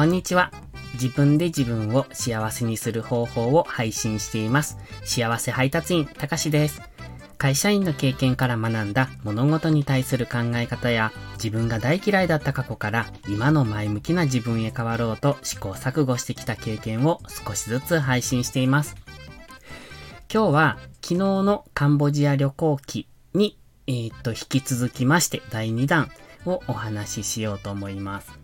こんにちは。自分で自分を幸せにする方法を配信しています。幸せ配達員、たかしです。会社員の経験から学んだ物事に対する考え方や自分が大嫌いだった過去から今の前向きな自分へ変わろうと試行錯誤してきた経験を少しずつ配信しています。今日は昨日のカンボジア旅行記に、えー、っと、引き続きまして第2弾をお話ししようと思います。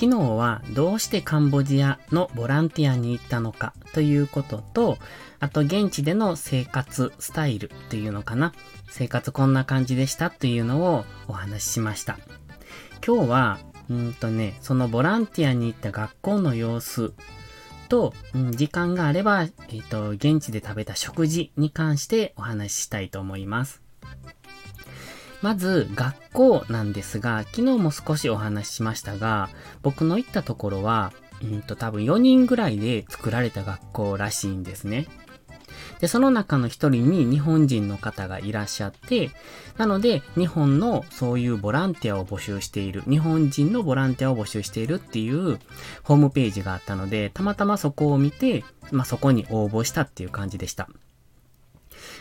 昨日はどうしてカンボジアのボランティアに行ったのかということと、あと現地での生活スタイルっていうのかな。生活こんな感じでしたというのをお話ししました。今日は、うんとね、そのボランティアに行った学校の様子と、うん、時間があれば、えっ、ー、と、現地で食べた食事に関してお話ししたいと思います。まず、学校なんですが、昨日も少しお話ししましたが、僕の行ったところは、うんと多分4人ぐらいで作られた学校らしいんですね。で、その中の一人に日本人の方がいらっしゃって、なので、日本のそういうボランティアを募集している、日本人のボランティアを募集しているっていうホームページがあったので、たまたまそこを見て、まあ、そこに応募したっていう感じでした。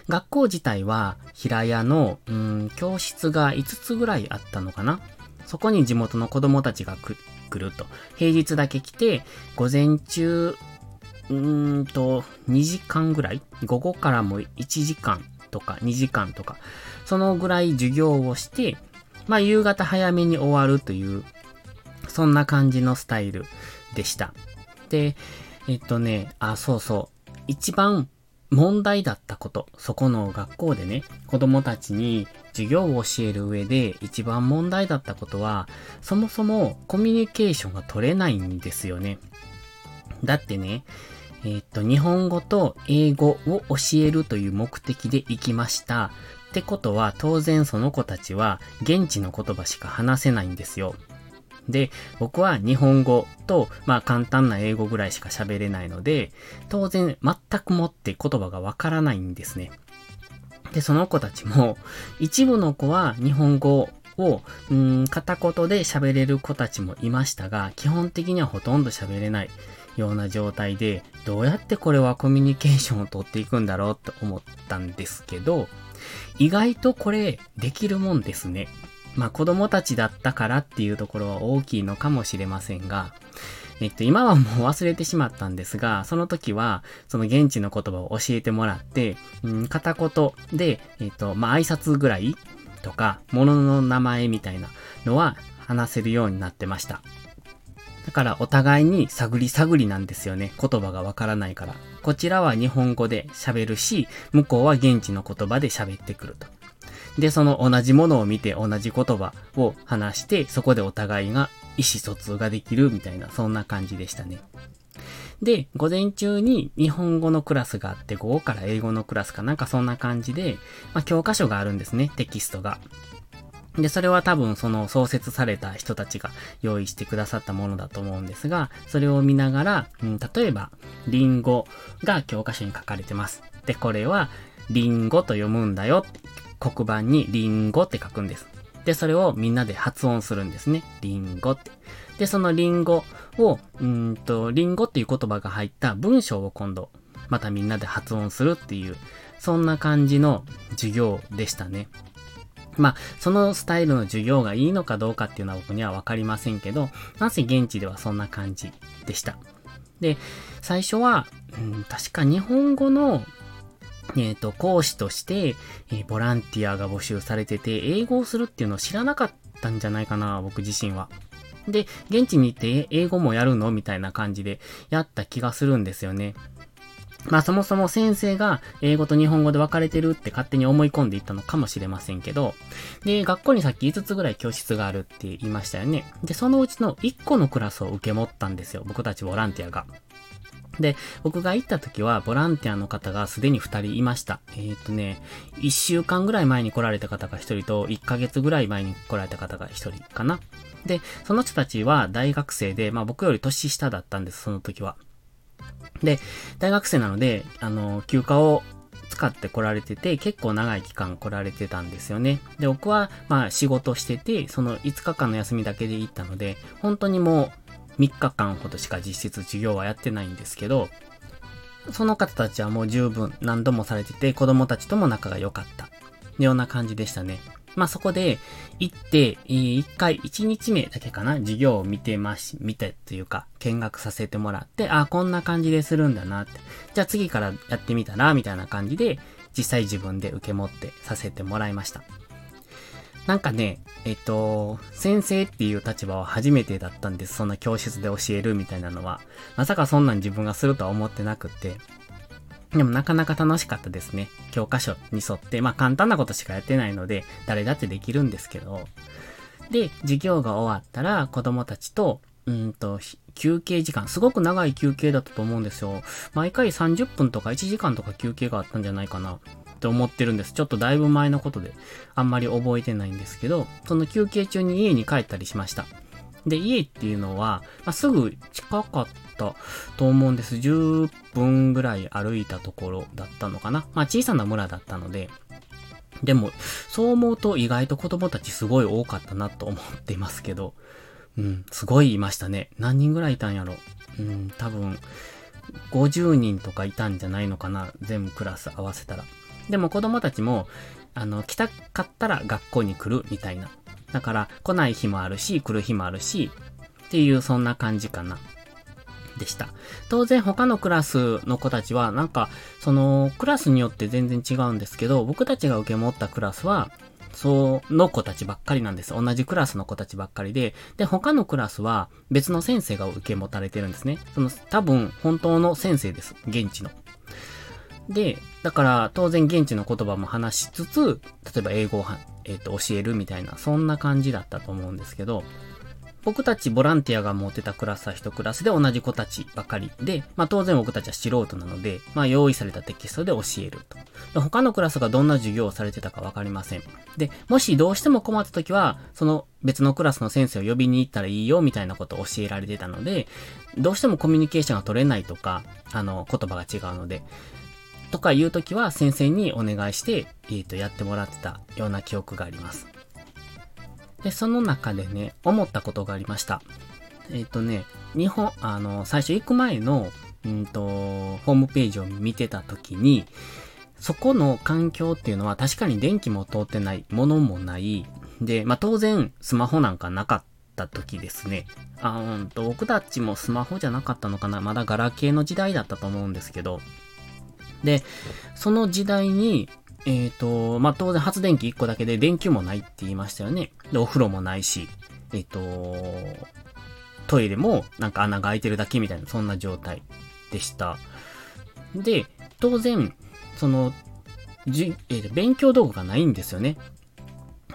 学校自体は平屋の、うん、教室が5つぐらいあったのかなそこに地元の子供たちが来ると。平日だけ来て、午前中、うーんと、2時間ぐらい？午後からも1時間とか2時間とか、そのぐらい授業をして、まあ夕方早めに終わるという、そんな感じのスタイルでした。で、えっとね、あ、そうそう。一番問題だったこと、そこの学校でね、子供たちに授業を教える上で一番問題だったことは、そもそもコミュニケーションが取れないんですよね。だってね、えー、っと、日本語と英語を教えるという目的で行きました。ってことは、当然その子たちは現地の言葉しか話せないんですよ。で、僕は日本語と、まあ簡単な英語ぐらいしか喋れないので、当然全くもって言葉がわからないんですね。で、その子たちも、一部の子は日本語を、うん、片言で喋れる子たちもいましたが、基本的にはほとんど喋れないような状態で、どうやってこれはコミュニケーションをとっていくんだろうと思ったんですけど、意外とこれできるもんですね。まあ子供たちだったからっていうところは大きいのかもしれませんが、えっと、今はもう忘れてしまったんですが、その時は、その現地の言葉を教えてもらって、うん、片言で、えっと、まあ挨拶ぐらいとか、物の名前みたいなのは話せるようになってました。だからお互いに探り探りなんですよね。言葉がわからないから。こちらは日本語で喋るし、向こうは現地の言葉で喋ってくると。で、その同じものを見て同じ言葉を話して、そこでお互いが意思疎通ができるみたいな、そんな感じでしたね。で、午前中に日本語のクラスがあって、午後から英語のクラスかなんかそんな感じで、まあ、教科書があるんですね、テキストが。で、それは多分その創設された人たちが用意してくださったものだと思うんですが、それを見ながら、うん、例えば、リンゴが教科書に書かれてます。で、これは、リンゴと読むんだよ。黒板にリンゴって書くんです。で、それをみんなで発音するんですね。リンゴって。で、そのリンゴを、うんと、リンゴっていう言葉が入った文章を今度、またみんなで発音するっていう、そんな感じの授業でしたね。まあ、そのスタイルの授業がいいのかどうかっていうのは僕にはわかりませんけど、なぜ現地ではそんな感じでした。で、最初は、うん、確か日本語のえっ、ー、と、講師として、えー、ボランティアが募集されてて、英語をするっていうのを知らなかったんじゃないかな、僕自身は。で、現地に行って英語もやるのみたいな感じでやった気がするんですよね。まあそもそも先生が英語と日本語で分かれてるって勝手に思い込んでいったのかもしれませんけど、で、学校にさっき5つぐらい教室があるって言いましたよね。で、そのうちの1個のクラスを受け持ったんですよ。僕たちボランティアが。で、僕が行った時は、ボランティアの方がすでに2人いました。えー、っとね、1週間ぐらい前に来られた方が1人と、1ヶ月ぐらい前に来られた方が1人かな。で、その人たちは大学生で、まあ僕より年下だったんです、その時は。で、大学生なので、あの、休暇を使って来られてて、結構長い期間来られてたんですよね。で、僕は、まあ仕事してて、その5日間の休みだけで行ったので、本当にもう、3日間ほどしか実質授業はやってないんですけど、その方たちはもう十分何度もされてて、子供たちとも仲が良かった。ような感じでしたね。まあ、そこで行って、一回、一日目だけかな、授業を見てまし、見てというか、見学させてもらって、あ、こんな感じでするんだなって。じゃあ次からやってみたら、みたいな感じで、実際自分で受け持ってさせてもらいました。なんかね、えっと、先生っていう立場は初めてだったんです。そんな教室で教えるみたいなのは。まさかそんなん自分がするとは思ってなくて。でもなかなか楽しかったですね。教科書に沿って、まあ簡単なことしかやってないので、誰だってできるんですけど。で、授業が終わったら子供たちと、うんと、休憩時間、すごく長い休憩だったと思うんですよ。毎回30分とか1時間とか休憩があったんじゃないかなって思ってるんです。ちょっとだいぶ前のことで、あんまり覚えてないんですけど、その休憩中に家に帰ったりしました。で、家っていうのは、まあ、すぐ近かったと思うんです。10分ぐらい歩いたところだったのかな。まあ、小さな村だったので、でも、そう思うと意外と子供たちすごい多かったなと思っていますけど、うん、すごいいましたね。何人ぐらいいたんやろ。うん、多分、50人とかいたんじゃないのかな。全部クラス合わせたら。でも子供たちも、あの、来たかったら学校に来るみたいなだから来ない日もあるし、来る日もあるし、っていうそんな感じかな。でした。当然他のクラスの子たちはなんかそのクラスによって全然違うんですけど僕たちが受け持ったクラスはその子たちばっかりなんです。同じクラスの子たちばっかりで、で、他のクラスは別の先生が受け持たれてるんですね。その多分本当の先生です。現地の。で、だから当然現地の言葉も話しつつ、例えば英語をえっ、ー、と、教えるみたいな、そんな感じだったと思うんですけど、僕たちボランティアが持ってたクラスは一クラスで同じ子たちばかりで、まあ当然僕たちは素人なので、まあ用意されたテキストで教えると。他のクラスがどんな授業をされてたかわかりません。で、もしどうしても困った時は、その別のクラスの先生を呼びに行ったらいいよみたいなことを教えられてたので、どうしてもコミュニケーションが取れないとか、あの、言葉が違うので、とかいう時は先生にお願いして、えー、と、やってもらってたような記憶があります。で、その中でね、思ったことがありました。えっ、ー、とね、日本、あの、最初行く前の、うんと、ホームページを見てた時に、そこの環境っていうのは確かに電気も通ってない、物もない。で、まあ、当然スマホなんかなかった時ですね。あうんと、僕たちもスマホじゃなかったのかなまだガラケーの時代だったと思うんですけど、で、その時代に、えっ、ー、と、まあ、当然発電機1個だけで電球もないって言いましたよね。で、お風呂もないし、えっ、ー、と、トイレもなんか穴が開いてるだけみたいな、そんな状態でした。で、当然、その、じ、えー、勉強道具がないんですよね。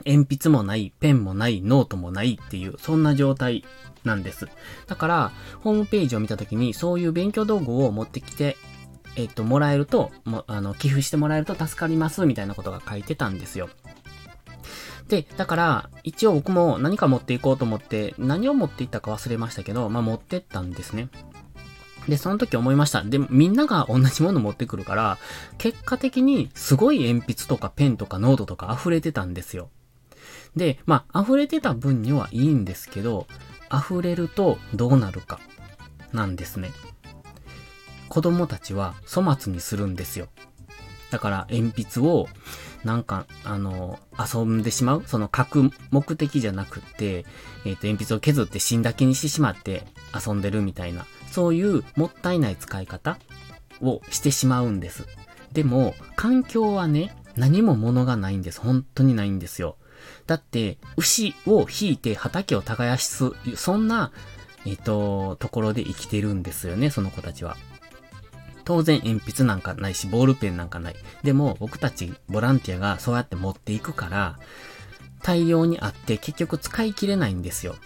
鉛筆もない、ペンもない、ノートもないっていう、そんな状態なんです。だから、ホームページを見たときに、そういう勉強道具を持ってきてえっと、もらえると、もあの、寄付してもらえると助かります、みたいなことが書いてたんですよ。で、だから、一応僕も何か持っていこうと思って、何を持っていったか忘れましたけど、まあ持ってったんですね。で、その時思いました。で、みんなが同じもの持ってくるから、結果的にすごい鉛筆とかペンとかノートとか溢れてたんですよ。で、まあ、溢れてた分にはいいんですけど、溢れるとどうなるか、なんですね。子供たちは粗末にするんですよ。だから鉛筆をなんか、あの、遊んでしまうその書く目的じゃなくって、えっ、ー、と、鉛筆を削って芯だけにしてしまって遊んでるみたいな、そういうもったいない使い方をしてしまうんです。でも、環境はね、何も物がないんです。本当にないんですよ。だって、牛を引いて畑を耕す、そんな、えっ、ー、と、ところで生きてるんですよね、その子たちは。当然鉛筆なんかないし、ボールペンなんかない。でも僕たちボランティアがそうやって持っていくから、大量にあって結局使い切れないんですよ。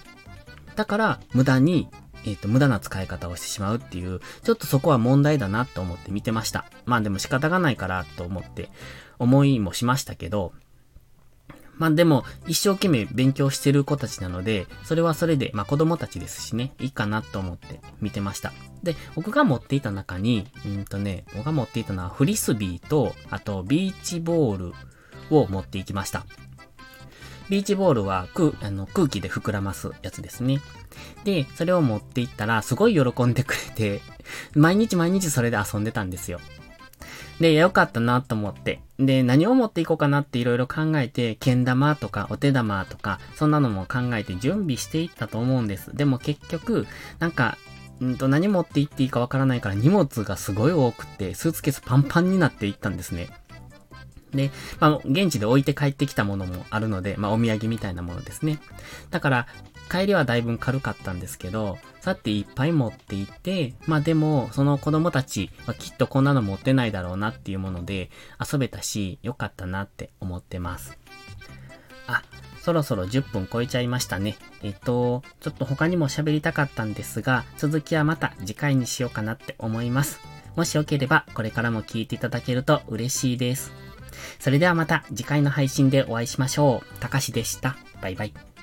だから無駄に、えっ、ー、と、無駄な使い方をしてしまうっていう、ちょっとそこは問題だなと思って見てました。まあでも仕方がないからと思って思いもしましたけど、まあでも、一生懸命勉強してる子たちなので、それはそれで、まあ子供たちですしね、いいかなと思って見てました。で、僕が持っていた中に、うんとね、僕が持っていたのはフリスビーと、あとビーチボールを持っていきました。ビーチボールは空あの空気で膨らますやつですね。で、それを持っていったら、すごい喜んでくれて、毎日毎日それで遊んでたんですよ。で、良かったなと思って。で、何を持っていこうかなっていろいろ考えて、剣玉とかお手玉とか、そんなのも考えて準備していったと思うんです。でも結局、なんか、んと何持って行っていいかわからないから荷物がすごい多くて、スーツケースパンパンになっていったんですね。で、まあ、現地で置いて帰ってきたものもあるので、まあ、お土産みたいなものですね。だから、帰りはだいぶ軽かったんですけど、さっていっぱい持っていて、まあでも、その子供たちはきっとこんなの持ってないだろうなっていうもので遊べたし、よかったなって思ってます。あ、そろそろ10分超えちゃいましたね。えっと、ちょっと他にも喋りたかったんですが、続きはまた次回にしようかなって思います。もしよければ、これからも聞いていただけると嬉しいです。それではまた次回の配信でお会いしましょう。たかしでした。バイバイ。